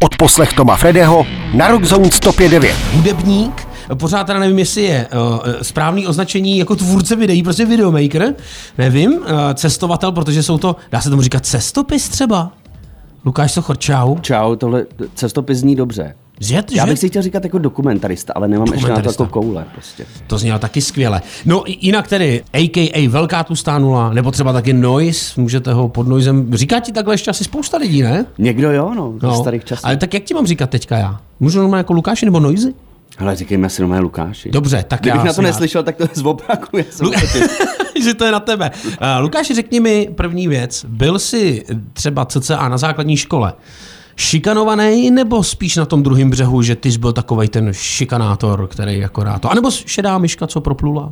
Od poslech Toma Fredeho na Rockzone 105.9. Hudebník, pořád teda nevím, jestli je uh, správný označení jako tvůrce videí, prostě videomaker, nevím, uh, cestovatel, protože jsou to, dá se tomu říkat cestopis třeba? Lukáš Sochor, čau. Čau, tohle cestopis zní dobře. Že, Já že? bych si chtěl říkat jako dokumentarista, ale nemám ještě na to Dokumentarista. jako koule. Prostě. To znělo taky skvěle. No jinak tedy, a.k.a. Velká tlustá nula, nebo třeba taky Noise, můžete ho pod Noisem, říká ti takhle ještě asi spousta lidí, ne? Někdo jo, no, no starých časů. ale tak jak ti mám říkat teďka já? Můžu normálně jako Lukáši nebo Noisy? Hele, říkejme si nomé Lukáši. Dobře, tak Kdybych já na to neslyšel, tak to je z obraku. Já jsem Lu- že to je na tebe. Uh, Lukáši, řekni mi první věc. Byl jsi třeba CCA na základní škole šikanovaný, nebo spíš na tom druhém břehu, že ty jsi byl takový ten šikanátor, který akorát to, anebo šedá myška, co proplula?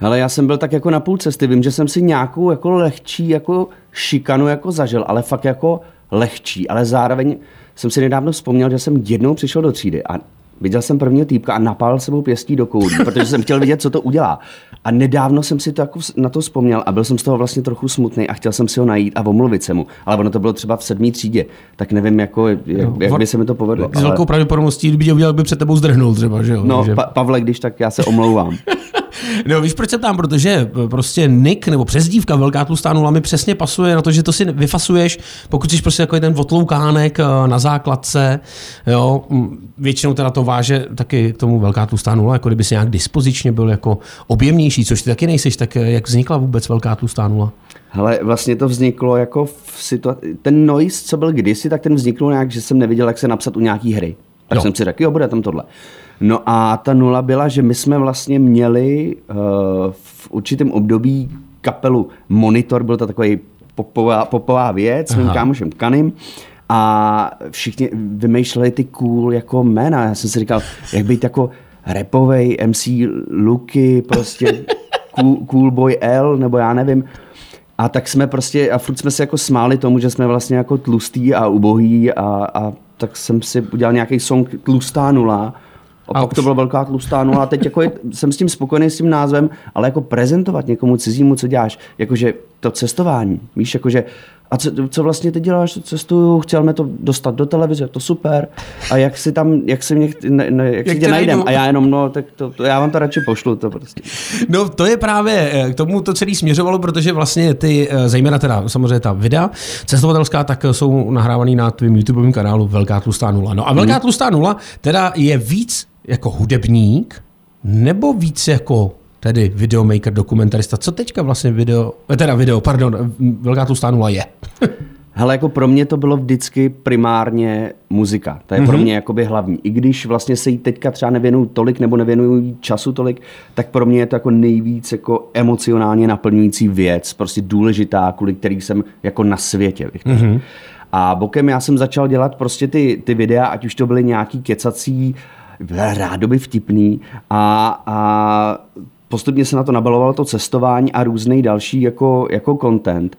Hele, já jsem byl tak jako na půl cesty. Vím, že jsem si nějakou jako lehčí jako šikanu jako zažil, ale fakt jako lehčí. Ale zároveň jsem si nedávno vzpomněl, že jsem jednou přišel do třídy a viděl jsem prvního týpka a napálil sebou pěstí do koulí, protože jsem chtěl vidět, co to udělá. A nedávno jsem si to jako na to vzpomněl a byl jsem z toho vlastně trochu smutný a chtěl jsem si ho najít a omluvit se mu. Ale ono to bylo třeba v sedmý třídě, tak nevím, jako, jak, jak by se mi to povedlo. S ale- velkou pravděpodobností, kdyby tě udělal, by před tebou zdrhnul třeba, že jo? No, že... pa- Pavle, když tak já se omlouvám. No víš, proč se tam, protože eh, prostě nick nebo přezdívka Velká tlustá nula mi přesně pasuje na to, že to si vyfasuješ, pokud jsi prostě jako ten otloukánek eh, na základce, jo, většinou teda to váže taky k tomu Velká tlustá nula, jako kdyby si nějak dispozičně byl jako objemnější, což ty taky nejseš, tak eh, jak vznikla vůbec Velká tlustá nula? Hele, vlastně to vzniklo jako v situaci... Ten noise, co byl kdysi, tak ten vznikl nějak, že jsem neviděl, jak se napsat u nějaký hry. Tak jo. jsem si řekl, jo, bude tam tohle. No a ta nula byla, že my jsme vlastně měli uh, v určitém období kapelu Monitor, byl to takový popová, popová věc s mým kámošem Kanim. A všichni vymýšleli ty cool jako jména. Já jsem si říkal, jak být jako repovej MC Luky, prostě cool, cool Boy L, nebo já nevím. A tak jsme prostě, a furt jsme se jako smáli tomu, že jsme vlastně jako tlustý a ubohý a, a tak jsem si udělal nějaký song Tlustá nula. A, A pak už. to bylo velká tlustá nula. A teď jako je, jsem s tím spokojený s tím názvem, ale jako prezentovat někomu cizímu, co děláš, jakože to cestování, víš, jakože a co, co vlastně ty děláš, cestuju, chceme to dostat do televize, to super. A jak si tam, jak si mě, ne, ne, jak, Jak si tě tě najdem? najdu? A já jenom, no, tak to, to, já vám to radši pošlu, to prostě. No to je právě, eh, k tomu to celé směřovalo, protože vlastně ty, eh, zejména teda samozřejmě ta videa cestovatelská, tak eh, jsou nahrávaný na tvým YouTubeovém kanálu Velká tlustá nula. No a Velká Mhm. tlustá nula teda je víc jako hudebník, nebo víc jako tedy videomaker, dokumentarista. Co teďka vlastně video, eh, teda video, pardon, eh, Velká tlustá nula je? Hele, jako pro mě to bylo vždycky primárně muzika. To je mm-hmm. pro mě jakoby hlavní. I když vlastně se jí teďka třeba nevěnuju tolik nebo nevěnuju času tolik, tak pro mě je to jako nejvíc jako emocionálně naplňující věc, prostě důležitá, kvůli který jsem jako na světě. Mm-hmm. A bokem já jsem začal dělat prostě ty, ty videa, ať už to byly nějaký kecací, rádoby vtipný a, a postupně se na to nabalovalo to cestování a různý další jako, jako content.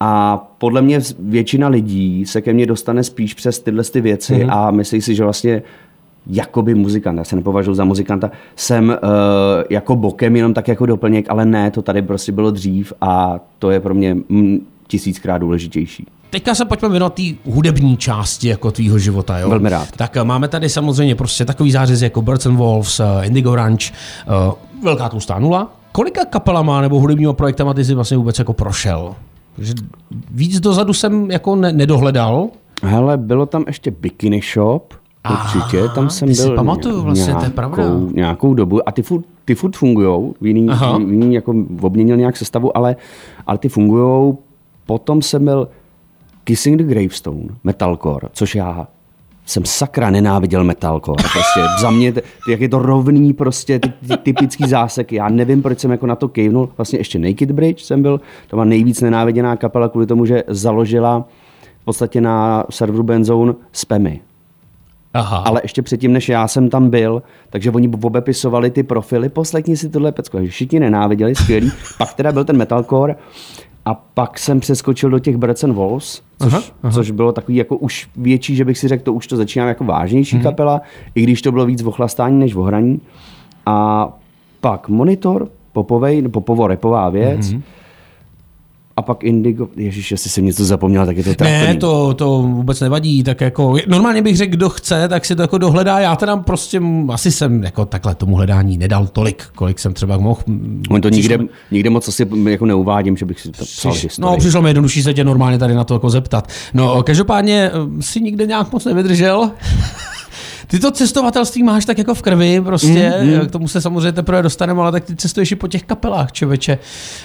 A podle mě většina lidí se ke mně dostane spíš přes tyhle ty věci mm-hmm. a myslí si, že vlastně jakoby muzikant, já se nepovažuji za muzikanta, jsem uh, jako bokem jenom tak jako doplněk, ale ne, to tady prostě bylo dřív a to je pro mě tisíckrát důležitější. Teďka se pojďme věnovat té hudební části jako tvýho života. Jo? Velmi rád. Tak eh, máme tady samozřejmě prostě takový zářez jako Birds and Wolves, eh, Indigo Ranch, eh, Velká tlustá nula. Kolika kapelama nebo hudebníma projektama ty jsi vlastně vůbec jako prošel? Že víc dozadu jsem jako ne- nedohledal. Hele, bylo tam ještě Bikini Shop, určitě, Aha, tam jsem ty si byl pamatuju vlastně, to je pravda. nějakou dobu a ty furt, ty furt fungujou, jiný, Aha. jiný jako obměnil nějak sestavu, ale, ale ty fungujou. Potom jsem byl Kissing the Gravestone, metalcore, což já jsem sakra nenáviděl metalcore. Prostě za mě, jak je to rovný, prostě ty, ty typický záseky. Já nevím, proč jsem jako na to kejvnul. Vlastně ještě Naked Bridge jsem byl, to byla nejvíc nenáviděná kapela kvůli tomu, že založila v podstatě na serveru Benzone spamy. Aha. Ale ještě předtím, než já jsem tam byl, takže oni obepisovali ty profily, poslechni si tohle pecko. Všichni nenáviděli, skvělý. pak teda byl ten metalcore a pak jsem přeskočil do těch and Wolves, což, Aha, aha. což bylo takový jako už větší, že bych si řekl, to už to začíná jako vážnější Mhm. kapela, i když to bylo víc ochlastání než ohraní. A pak Monitor, popovej, popovo repová věc. Mhm. A pak Indigo, ježiš, jestli jsem něco zapomněl, tak je to trapný. Ne, to, to vůbec nevadí, tak jako, normálně bych řekl, kdo chce, tak si to jako dohledá, já teda prostě, asi jsem jako takhle tomu hledání nedal tolik, kolik jsem třeba mohl. On to nikde, nikde moc asi jako neuvádím, že bych si to psal Přiš, no, přišlo mi jednodušší se tě normálně tady na to jako zeptat. No, každopádně eh, si nikde nějak moc nevydržel. Ty to cestovatelství máš tak jako v krvi prostě, mm, mm. k tomu se samozřejmě teprve dostaneme, ale tak ty cestuješ i po těch kapelách, čověče.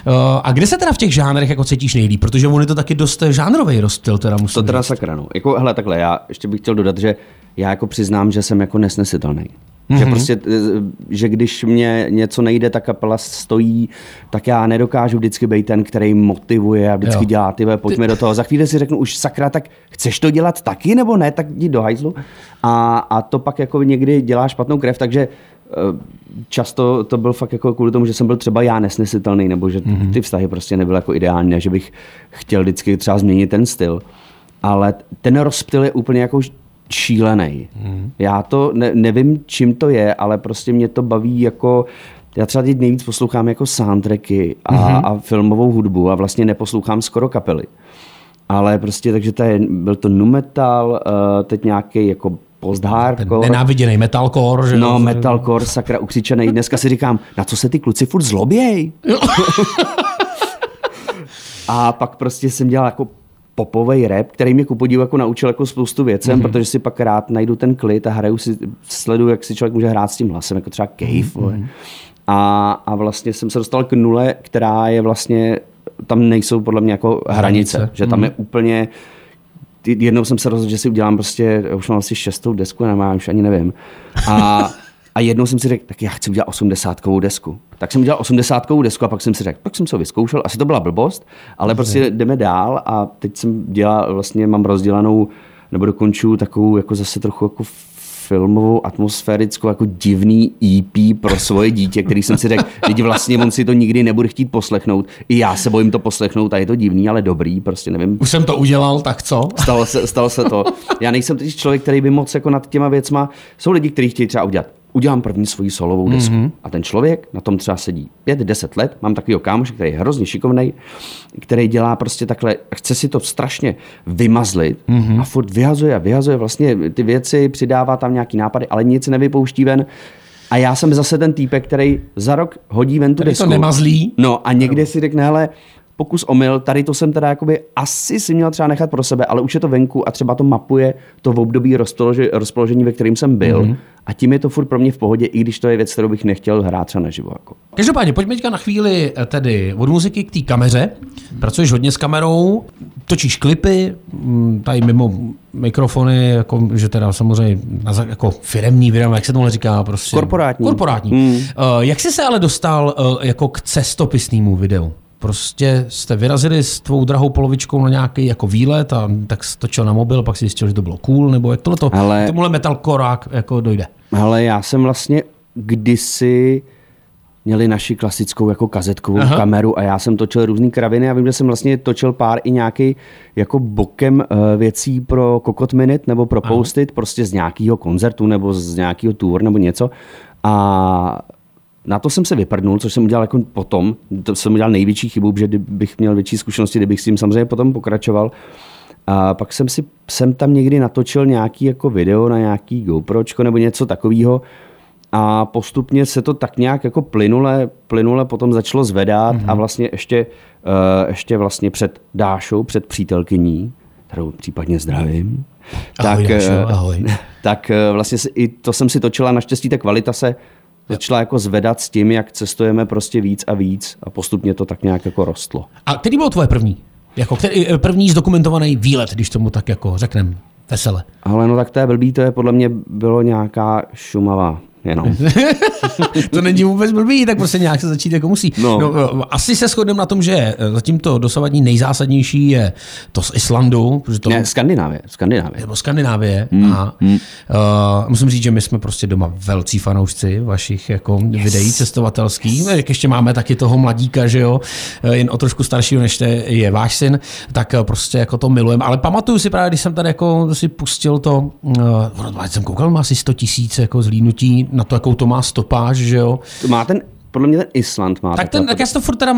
Uh, a kde se teda v těch žánrech jako cítíš nejlíp? Protože on je to taky dost žánrový rozstyl, teda musím To teda říct. sakra, no. Jako, hele, takhle, já ještě bych chtěl dodat, že já jako přiznám, že jsem jako nesnesitelný. Mm-hmm. Že prostě, eh, že když mě něco nejde, ta kapela stojí, tak já nedokážu vždycky být ten, který motivuje a vždycky Jo. dělá, ty pojďme do toho. Za chvíli si řeknu, už sakra, tak chceš to dělat taky nebo ne, tak jdi do hajzlu. A, a to pak jako někdy dělá špatnou krev, takže eh, často to byl fakt jako kvůli tomu, že jsem byl třeba já nesnesitelný, nebo že ty vztahy prostě nebyly jako ideální, že bych chtěl vždycky třeba změnit ten styl. Ale ten rozptyl je úplně jako šílený. Hmm. Já to ne, nevím, čím to je, ale prostě mě to baví jako já třeba teď nejvíc poslouchám jako soundtracky a, mm-hmm. a filmovou hudbu a vlastně neposlouchám skoro kapely. Ale prostě, takže to je, byl to nu metal, uh, teď nějaký jako Ten post-hardcore. nenáviděný metalcore, že No, metalcore, sakra, ukřičený. Dneska si říkám, na co se ty kluci furt zloběj? a pak prostě jsem dělal jako popový rap, který mě ku podivu jako naučil jako spoustu věcem, mm-hmm. protože si pak rád najdu ten klid a hraju si, sleduju, jak si člověk může hrát s tím hlasem, jako třeba Cave. Mm-hmm. A, a vlastně jsem se dostal k nule, která je vlastně, tam nejsou podle mě jako hranice, Hranice. že tam je úplně ty- jednou jsem se rozhodl, že si udělám prostě, už mám asi šestou desku, nemám, už ani nevím. A, a jednou jsem si řekl, tak já chci udělat osmdesátkovou desku. Tak jsem udělal osmdesátkovou desku a pak jsem si řekl, pak jsem se vyzkoušel, asi to byla blbost, ale prostě jdeme dál a teď jsem dělal, vlastně mám rozdělanou, nebo dokončuju takovou jako zase trochu jako filmovou, atmosférickou, jako divný EP pro svoje dítě, který jsem si řekl, lidi vlastně on si to nikdy nebude chtít poslechnout. I já se bojím to poslechnout a je to divný, ale dobrý, prostě nevím, Už jsem to udělal, tak co? Stalo se, stalo se to. Já nejsem totiž člověk, který by moc jako nad těma věcma. Jsou lidi, kteří chtějí třeba udělat. Udělám první svoji solovou desku. Mm-hmm. A ten člověk na tom třeba sedí 5-10 let. Mám takového kámoše, který je hrozně šikovný, který dělá prostě takhle, chce si to strašně vymazlit mm-hmm. a furt vyhazuje a vyhazuje vlastně ty věci, přidává tam nějaký nápady, ale nic nevypouští ven. A já jsem zase ten týpek, který za rok hodí ven tu to desku. nemazlí. No a někde si řekne, hele, pokus omyl, tady to jsem teda jakoby asi si měl třeba nechat pro sebe, ale už je to venku a třeba to mapuje to v období rozpolože, rozpoložení, ve kterým jsem byl. Mhm. Mm-hmm. A tím je to furt pro mě v pohodě, i když to je věc, kterou bych nechtěl hrát třeba naživo. Jako. Každopádně, pojďme teďka na chvíli eh, tedy od muziky k té kameře. Pracuješ hodně s kamerou, točíš klipy, mm, tady mimo mikrofony, jako, že teda samozřejmě jako firemní video, jak se tohle říká? Prostě, Korporátní. Korporátní. Mm. Jak jsi se ale dostal uh, jako k cestopisnému videu? Prostě jste vyrazili s tvou drahou polovičkou na nějaký jako výlet a tak jsi točil na mobil, pak si zjistil, že to bylo cool, nebo jak tohle to, Ale- tomuhle metalkorák jako dojde? Ale já jsem vlastně kdysi měli naši klasickou jako kazetkovou Aha. Aha. kameru a já jsem točil různé kraviny a vím, že jsem vlastně točil pár i nějaký jako bokem uh, věcí pro Kokot Minute nebo pro Postit, prostě z nějakého koncertu nebo z nějakého tour nebo něco. A na to jsem se vyprdnul, což jsem udělal jako potom. To jsem udělal největší chybu, že bych měl větší zkušenosti, kdybych s tím samozřejmě potom pokračoval. A pak jsem si jsem tam někdy natočil nějaký jako video na nějaký GoPročko nebo něco takového. A postupně se to tak nějak jako plynule, plynule potom začalo zvedat mm-hmm. a vlastně ještě, uh, ještě vlastně před Dášou, před přítelkyní, kterou případně zdravím, Ahoj, tak, Dášo, eh, ahoj. tak eh, vlastně si, i to jsem si točila, naštěstí ta kvalita se začala jako zvedat s tím, jak cestujeme prostě víc a víc a postupně to tak nějak jako rostlo. A který byl tvoje první? Jako který, eh, první zdokumentovaný výlet, když tomu tak jako řekneme vesele. Ale no tak to je blbý, to je podle mě bylo nějaká šumava jenom. to není vůbec blbý, tak prostě nějak se začít jako musí. No. No. No, asi se shodneme na tom, že eh, zatím to dosavadní nejzásadnější je to z Islandu, protože to Ne, Skandinávie, Skandinávie. nebo Skandinávie. Mm, a mm. Uh, musím říct, že my jsme prostě doma velcí fanoušci vašich jako yes. videí cestovatelských. Jak ještě máme taky toho mladíka, že jo, eh, jen o trošku staršího, než te je váš syn, tak eh, prostě jako to milujeme. Ale pamatuju si právě, když jsem tady jako si pustil to, uh, jsem koukal, má asi 100 tisíc jako zlínutí na to, jakou to má stopáž, že jo. To má ten podle mě ten Island má. Tak, ten, tak já si to furt teda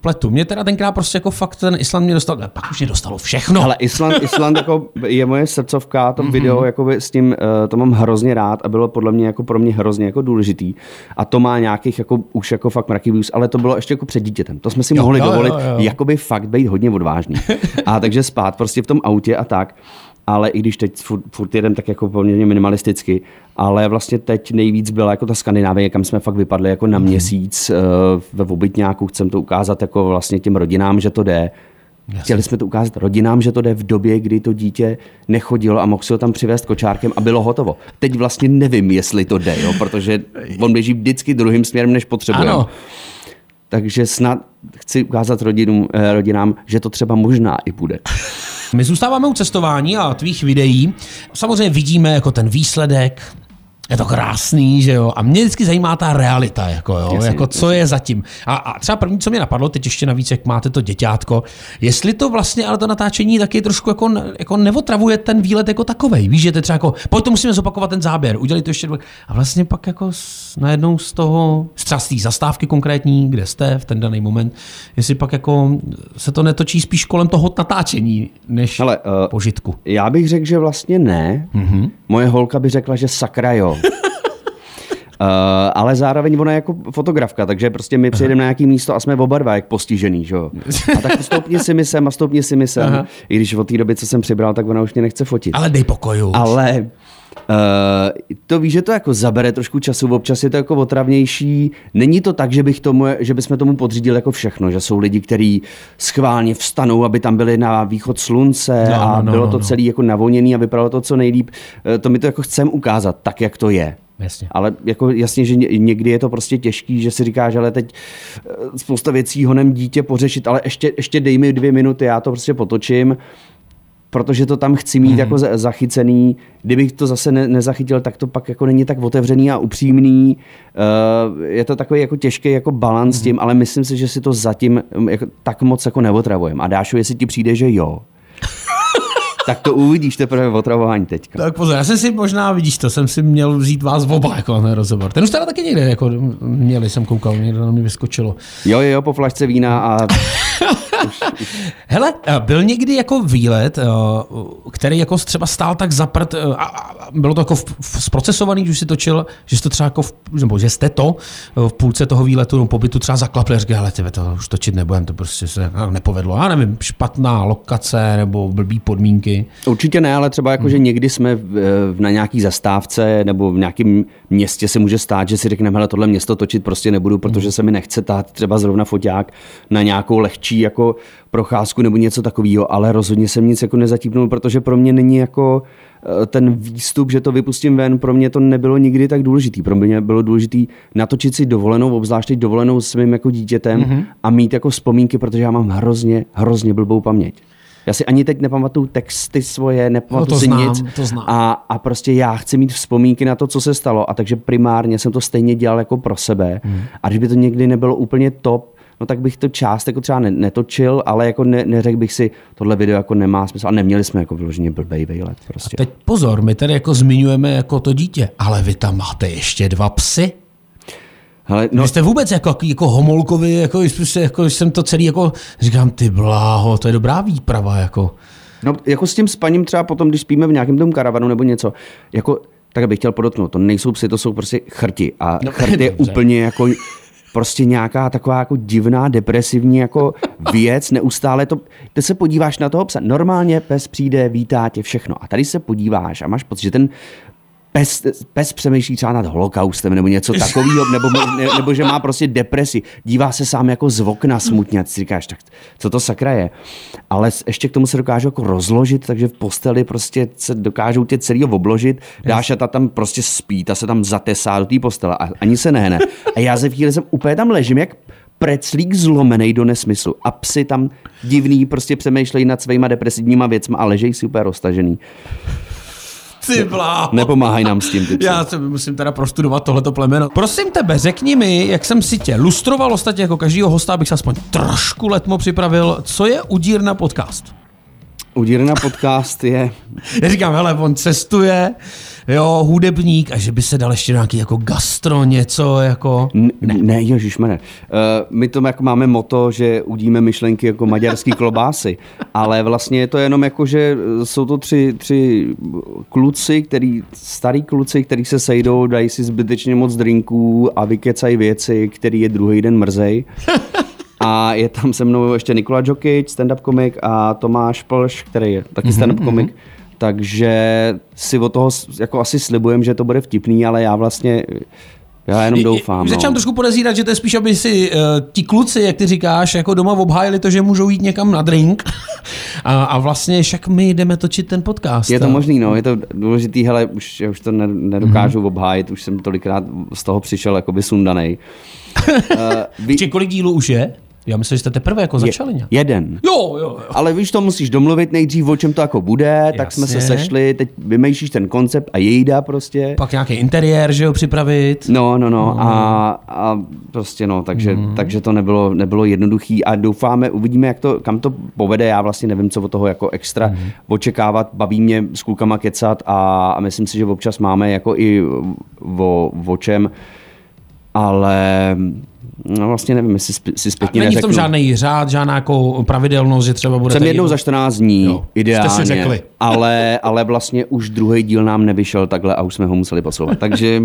pletu. Mě teda tenkrát prostě jako fakt ten Island mě dostal, pak už mě dostalo všechno. Ale Island, Island jako je moje srdcovka, to Mhm. video jako by s tím, uh, to mám hrozně rád a bylo podle mě jako pro mě hrozně jako důležitý. A to má nějakých jako už jako fakt mraky views, ale to bylo ještě jako před dítětem. To jsme si Jo, mohli jo, jo, dovolit, jo. jakoby fakt být hodně odvážný. A takže spát prostě v tom autě a tak. Ale i když teď furt, furt jedem tak jako poměrně minimalisticky, ale vlastně teď nejvíc byla jako ta Skandinávie, kam jsme fakt vypadli jako Mhm. na měsíc uh, ve obytňáku, chcem to ukázat jako vlastně těm rodinám, že to jde. Chtěli jsme to ukázat rodinám, že to jde v době, kdy to dítě nechodilo a mohl si ho tam přivést kočárkem a bylo hotovo. Teď vlastně nevím, jestli to jde, jo, protože on běží vždycky druhým směrem, než potřebuje. Ano. Takže snad chci ukázat rodinům, eh, rodinám, že to třeba možná i bude. My zůstáváme u cestování a tvých videí. Samozřejmě vidíme jako ten výsledek, je to krásný, že jo? A mě vždycky zajímá ta realita, jako, jo? Jasně, jako co je zatím. A, a třeba první, co mě napadlo, teď ještě navíc, jak máte to děťátko, jestli to vlastně, ale to natáčení taky trošku jako, jako neotravuje ten výlet jako takovej. Víš, že to třeba jako, pojď to musíme zopakovat ten záběr, udělej to ještě. A vlastně pak jako najednou z toho, z třeba z té zastávky konkrétní, kde jste v ten daný moment, jestli pak jako se to netočí spíš kolem toho natáčení, než Hele, eh, požitku. Já bych řekl, že vlastně ne. Mm-hmm. Moje holka by řekla, že sakra jo. Uh, ale zároveň ona je jako fotografka, takže prostě my přijedeme na nějaký místo a jsme oba dva jak postižený, že jo. A tak stoupni si mi sem a stoupni si mi sem. Aha. I když od té doby, co jsem přibral, tak ona už mě nechce fotit. Ale dej pokoju. Ale Uh, to víš, že to jako zabere trošku času, občas je to jako otravnější. Není to tak, že, bych tomu, že bychom tomu podřídili jako všechno, že jsou lidi, kteří schválně vstanou, aby tam byli na východ slunce No, a no, no, bylo no, to no. celé jako navoněný a vypadalo to co nejlíp. Eh, To my to jako chcem ukázat tak, jak to je. Jasně. Ale jako jasně, že ně- někdy je to prostě těžký, že si říkáš, ale teď eh, spousta věcí honem dítě pořešit, ale ještě, ještě dej mi dvě minuty, já to prostě potočím, protože to tam chci mít Mhm. mm. jako za- zachycený. Kdybych to zase ne, nezachytil, tak to pak jako není tak otevřený a upřímný. Uh, je to takový jako těžký jako balans Mhm. s tím, ale myslím si, že si to zatím mm, jako, tak moc jako neotravujeme. A Dášu, jestli ti přijde, že jo, tak to uvidíš teprve v otravování teďka. Tak pozor, já jsem si možná, vidíš to, jsem si měl vzít vás oba jako na rozhovor. Ten už teda taky někde jako měli, jsem koukal, někde na mě vyskočilo. Jo, jo, jo, po flašce vína a Hele, byl někdy jako výlet, eh, který jako třeba stál tak zaprt, eh, a, bylo to jako v, v, zprocesovaný, když jsi točil, že jste třeba jako, v, nebo že jste to eh, v půlce toho výletu, no, pobytu třeba zaklapli a řekli, hele, tyve, to už točit nebudem, to prostě se nepovedlo. Já nevím, špatná lokace nebo blbý podmínky. Určitě ne, ale třeba jako, že někdy jsme v, v- na nějaký zastávce nebo v nějakém městě se může stát, že si řekneme, hele, tohle město točit prostě nebudu, protože se mi nechce tát třeba zrovna foťák na nějakou lehčí jako procházku nebo něco takového, ale rozhodně jsem nic jako nezatípnul, protože pro mě není jako eh, ten výstup, že to vypustím ven, pro mě to nebylo nikdy tak důležitý. Pro mě bylo důležitý natočit si dovolenou, obzvlášť teď dovolenou s mým jako dítětem mm-hmm. a mít jako vzpomínky, protože já mám hrozně, hrozně blbou paměť. Já si ani teď nepamatuju texty svoje, nepamatuju No to si znám, nic. to znám. A, a prostě já chci mít vzpomínky na to, co se stalo. A takže primárně jsem to stejně dělal jako pro sebe. Hmm. A když by to někdy nebylo úplně top, no tak bych to část jako třeba ne- netočil, ale jako ne, neřekl bych si, tohle video jako nemá smysl. A neměli jsme jako vyloženě blbej výlet. Prostě. Teď pozor, my tady jako zmiňujeme jako to dítě, ale vy tam máte ještě dva psy. Hele, No. Vy jste vůbec jako, jako homolkovi, jako, prostě, jako jsem to celý jako, říkám, ty bláho, to je dobrá výprava, jako. No, jako s tím spaním třeba potom, když spíme v nějakém tom karavanu nebo něco, jako, tak bych chtěl podotknout, to nejsou psy, to jsou prostě chrti. A No, no, chrt je dobře. úplně jako prostě nějaká taková jako divná, depresivní jako věc, neustále to, ty se podíváš na toho psa, normálně pes přijde, vítá tě, všechno. A tady se podíváš a máš pocit, že ten pes, pes přemýšlí třeba nad holokaustem nebo něco takového, nebo, ne, nebo že má prostě depresi, dívá se sám jako z okna smutně a ty si říkáš, tak co to sakra je. Ale ještě k tomu se dokážou jako rozložit, takže v posteli prostě se dokážou tě celý obložit, dáš a ta tam prostě spí, ta se tam zatesá do té postele a ani se nehne. A já ze chvíli jsem úplně tam ležím, jak preclík zlomený do nesmyslu. A psy tam divný prostě přemýšlejí nad svýma depresivníma věcma a ležejí si úplně roztažený. Ty bláho. Nepomáhají nám s tím ty. Já se musím teda prostudovat tohleto plemeno. Prosím tebe, řekni mi, jak jsem si tě lustroval ostatně jako každýho hosta, abych se aspoň trošku letmo připravil, co je udír na podcast. Udírna podcast je... Já říkám, hele, on cestuje, jo, hudebník a že by se dal ještě nějaký jako gastro, něco jako... Ne, ne ježišmane. Uh, my to jako máme moto, že udíme myšlenky jako maďarský klobásy, ale vlastně je to jenom jako, že jsou to tři, tři kluci, který, starý kluci, který se sejdou, dají si zbytečně moc drinků a vykecají věci, který je druhý den mrzej. A je tam se mnou ještě Nikola Jokic, stand-up komik a Tomáš Plš, který je taky stand-up mm-hmm. komik. Takže si od toho jako asi slibujem, že to bude vtipný, ale já vlastně já jenom doufám. Začám no. trošku podezírat, že to je spíš, aby si uh, ti kluci, jak ty říkáš, jako doma obhájili to, že můžou jít někam na drink a, a vlastně však my jdeme točit ten podcast. Je to možný, no, je to důležitý, hele, už, já už to nedokážu mm-hmm. obhájit, už jsem tolikrát z toho přišel jakoby sundanej. uh, vy... Či kolik dílů už je? Já myslím, že jste teprve jako začali nějak. Jeden. Jo, jo, jo. Ale víš, to musíš domluvit nejdřív, o čem to jako bude, Jasně. tak jsme se sešli, teď vymýšlíš ten koncept a jejda prostě. Pak nějaký interiér, že jo, připravit. No, no, no, no. A, a prostě no, takže, mm. takže to nebylo, nebylo jednoduchý a doufáme, uvidíme, jak to, kam to povede, já vlastně nevím, co od toho jako extra mm. očekávat, baví mě s klukama kecat a, a myslím si, že občas máme jako i o, o čem, ale No vlastně nevím, jestli si zpětně Není v tom žádný řád, žádná jako pravidelnost, že třeba bude. Jsem jednou za 14 dní, jo, ideálně. Jste si řekli. ale, ale vlastně už druhý díl nám nevyšel takhle a už jsme ho museli posouvat. Takže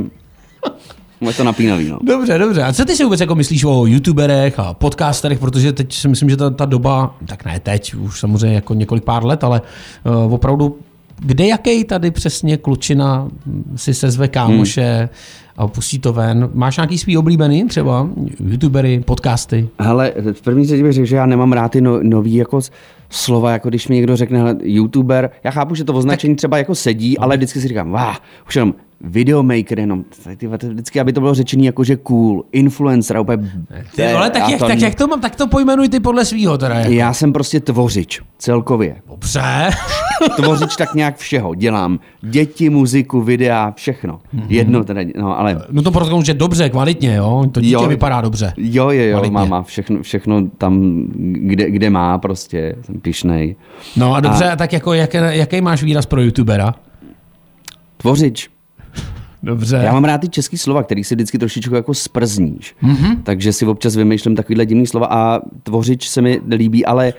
je to napínavý, no. Dobře, dobře. A co ty si vůbec jako myslíš o youtuberech a podcasterech, protože teď si myslím, že ta, ta doba, tak ne teď, už samozřejmě jako několik pár let, ale uh, opravdu kde jaký tady přesně klučina si se zve kámoše, hmm a pustí to ven. Máš nějaký svý oblíbený třeba? YouTubery, podcasty? Hele, v první řadě bych řekl, že já nemám rád ty no, nový jako slova, jako když mi někdo řekne, hele, YouTuber, já chápu, že to označení tak... třeba jako sedí, ale vždycky si říkám, váh, už jenom videomaker jenom, ty, vždycky, aby to bylo řečený jako, že cool, influencer, úplně... Ty, ale tak, jak, to, tak jak to mám, tak to pojmenuj ty podle svýho teda. Jako. Já jsem prostě tvořič, celkově. Dobře. tvořič tak nějak všeho, dělám děti, muziku, videa, všechno. Mm-hmm. Jedno teda, no ale... No to proto, že dobře, kvalitně, jo, to dítě jo, vypadá dobře. Jo, jo, jo, má, má všechno, všechno tam, kde, kde má prostě, jsem pišnej. No a dobře, a... tak jako, jak, jaký máš výraz pro youtubera? Tvořič. Dobře. Já mám rád ty český slova, který si vždycky trošičku jako sprzníš. Mm-hmm. Takže si občas vymýšlím takovýhle divný slova a tvořič se mi líbí, ale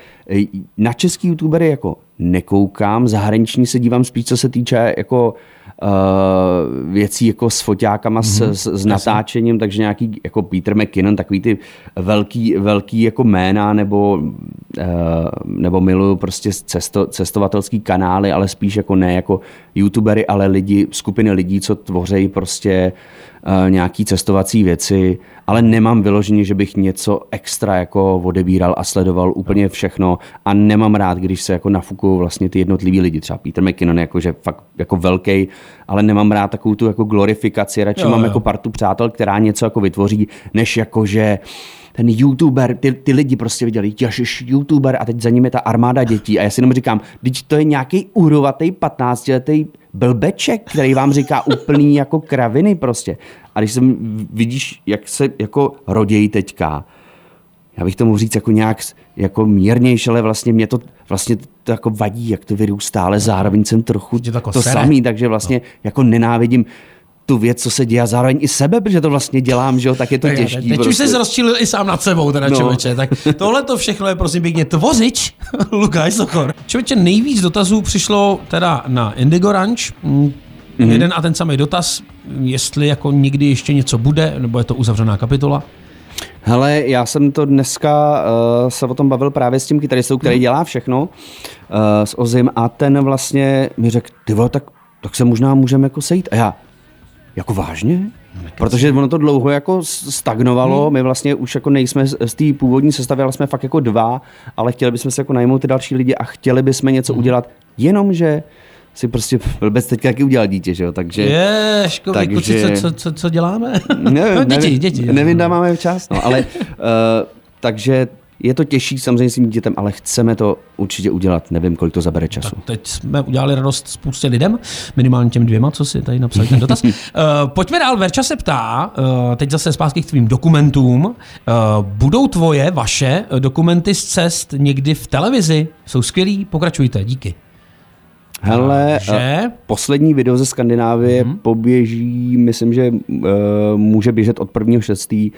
na český youtubery jako nekoukám, zahraniční se dívám spíš, co se týče jako uh, věcí jako s foťákama, mm-hmm. s, s, s natáčením, takže nějaký jako Peter McKinnon, takový ty velký, velký jako jména, nebo, uh, nebo miluju prostě cesto, cestovatelský kanály, ale spíš jako ne jako youtubery, ale lidi, skupiny lidí, co tvoří prostě uh, nějaký cestovací věci, ale nemám vyloženě, že bych něco extra jako odebíral a sledoval úplně všechno a nemám rád, když se jako nafukují vlastně ty jednotliví lidi, třeba Peter McKinnon, jako, že fakt jako velký, ale nemám rád takovou tu jako glorifikaci, radši jo, mám jo. jako partu přátel, která něco jako vytvoří, než jako, že ten youtuber, ty, ty lidi prostě viděli, ježiš, youtuber a teď za ním je ta armáda dětí a já si jenom říkám, teď to je nějaký úrovatý 15-letý blbeček, který vám říká úplný jako kraviny prostě. A když jsem, vidíš, jak se jako rodějí teďka, já bych to mohl říct jako nějak jako mírnější, ale vlastně mě to vlastně to jako vadí, jak to vyrůstá, ale zároveň jsem trochu to, to samý, takže vlastně no. jako nenávidím tu věc, co se děje a zároveň i sebe, protože to vlastně dělám, že jo, tak je to těžké. Teď prostě. už se rozčilil i sám nad sebou, teda no. člověče. Tak tohle to všechno je prosím pěkně tvořič, Lukáš Sokor. Člověče, nejvíc dotazů přišlo teda na Indigo Ranch. Mm-hmm. Jeden a ten samý dotaz, jestli jako nikdy ještě něco bude, nebo je to uzavřená kapitola. Hele, já jsem to dneska uh, se o tom bavil právě s tím kytaristou, který mhm. dělá všechno uh, s Ozim a ten vlastně mi řekl, ty vole, tak, tak se možná můžeme jako sejít. A já, jako vážně? No, Protože ono to dlouho jako stagnovalo, hmm. my vlastně už jako nejsme z té původní sestavy, ale jsme fakt jako dva, ale chtěli bychom se jako najmout ty další lidi a chtěli bychom něco hmm. udělat, jenomže si prostě vůbec teď taky udělal dítě, že jo, takže... Je, školy, takže... Kuci, co, co, co, co děláme? Ne, no, děti, nevím, děti. Nevím, dá máme čas, no, ale uh, takže je to těžší samozřejmě s tím dítětem, ale chceme to určitě udělat. Nevím, kolik to zabere času. Tak teď jsme udělali radost spoustě lidem, minimálně těm dvěma, co si tady napsali ten dotaz. uh, pojďme dál, Verča se ptá, uh, teď zase zpátky k tvým dokumentům. Uh, budou tvoje, vaše dokumenty z cest někdy v televizi? Jsou skvělý? Pokračujte, díky. Hele, že? Poslední video ze Skandinávie mm-hmm. poběží, myslím, že uh, může běžet od 1.6.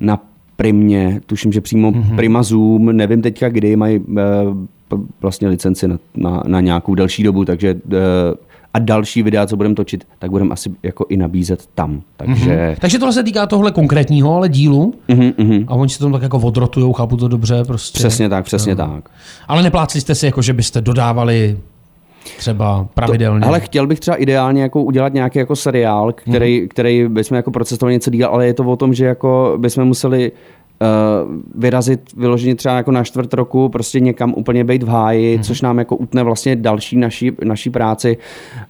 na Primě, tuším, že přímo mm-hmm. Prima Zoom, nevím teďka kdy, mají uh, vlastně licenci na, na, na nějakou delší dobu, takže uh, a další videa, co budeme točit, tak budeme asi jako i nabízet tam. Takže, mm-hmm. takže tohle se týká tohle konkrétního, ale dílu. Mm-hmm. A oni si to tak jako odrotujou, chápu to dobře. Prostě. Přesně tak, přesně no. tak. Ale neplácli jste si, jako že byste dodávali třeba pravidelně. To, ale chtěl bych třeba ideálně jako udělat nějaký jako seriál, který, hmm. který bychom jako procestovali něco díl, ale je to o tom, že jako bychom museli uh, vyrazit vyloženě třeba jako na čtvrt roku, prostě někam úplně být v háji, hmm. což nám jako utne vlastně další naší, naší práci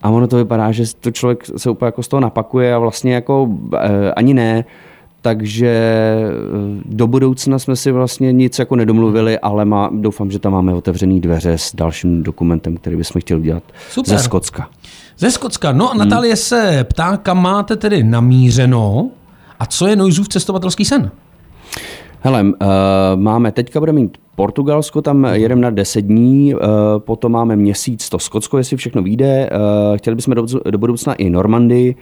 a ono to vypadá, že to člověk se úplně jako z toho napakuje a vlastně jako uh, ani ne, takže eh, do budoucna jsme si vlastně nic jako nedomluvili, ale má, doufám, že tam máme otevřený dveře s dalším dokumentem, který bychom chtěli udělat Super. ze Skocka. Ze Skocka. No a. Natalie hmm. se ptá, kam máte tedy namířeno a co je Noizův cestovatelský sen? Hele, uh, máme, teďka budeme mít Portugalsko, tam jedeme na 10 dní, uh, potom máme měsíc to Skotsko, jestli všechno vyjde. Uh, chtěli bychom do, do budoucna i Normandii.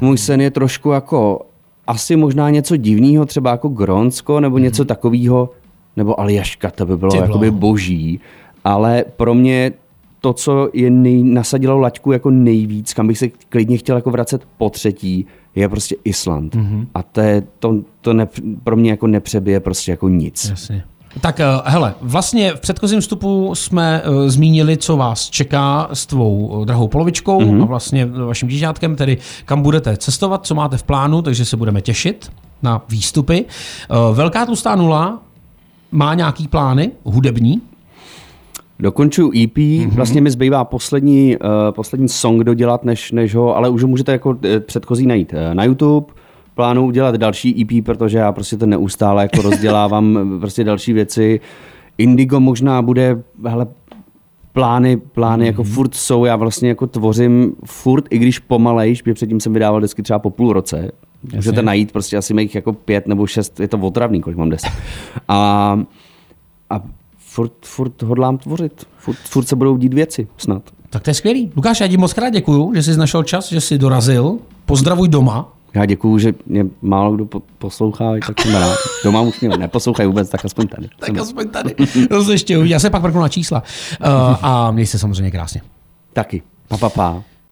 Můj sen je trošku jako asi možná něco divného, třeba jako Gronsko nebo něco hmm. takového, nebo Aljaška, to by bylo jakoby boží. Ale pro mě to, co je nej, nasadilo laťku jako nejvíc, kam bych se klidně chtěl jako vracet po třetí, je prostě Island. Mm-hmm. A to, je, to, to ne, pro mě jako nepřebije prostě jako nic. Jasně. Tak eh, hele, vlastně v předchozím vstupu jsme uh, zmínili, co vás čeká s tvou eh, drahou polovičkou mm-hmm. a vlastně vaším dížátkem, tedy kam budete cestovat, co máte v plánu, takže se budeme těšit na výstupy. Uh, Velká tlustá nula má nějaký plány hudební? Dokončuju EP, mm-hmm. vlastně mi zbývá poslední, uh, poslední song dodělat, než, než ho, ale už ho můžete jako předchozí najít na YouTube, plánu udělat další EP, protože já prostě to neustále jako rozdělávám prostě další věci. Indigo možná bude, hele, plány, plány mm-hmm. jako mhm. furt jsou, já vlastně jako tvořím furt, i když pomalejš, protože předtím jsem vydával desky třeba po půl roce. Jasně. Můžete najít prostě asi mých jako pět nebo šest, je to otravný, kolik mám desek. A, a furt, furt hodlám tvořit. Furt, furt se budou dít věci, snad. Tak to je skvělý. Lukáš, já ti moc krát děkuju, že jsi našel čas, že jsi dorazil. Pozdravuj doma. Já děkuju, že mě málo kdo poslouchá, tak jsem rád. Doma už mě neposlouchají vůbec, tak aspoň tady. tak aspoň tady. To se ještě uvidí. Já se pak prknu na čísla. Uh, a měj se samozřejmě krásně. Taky. Pa, pa, pa.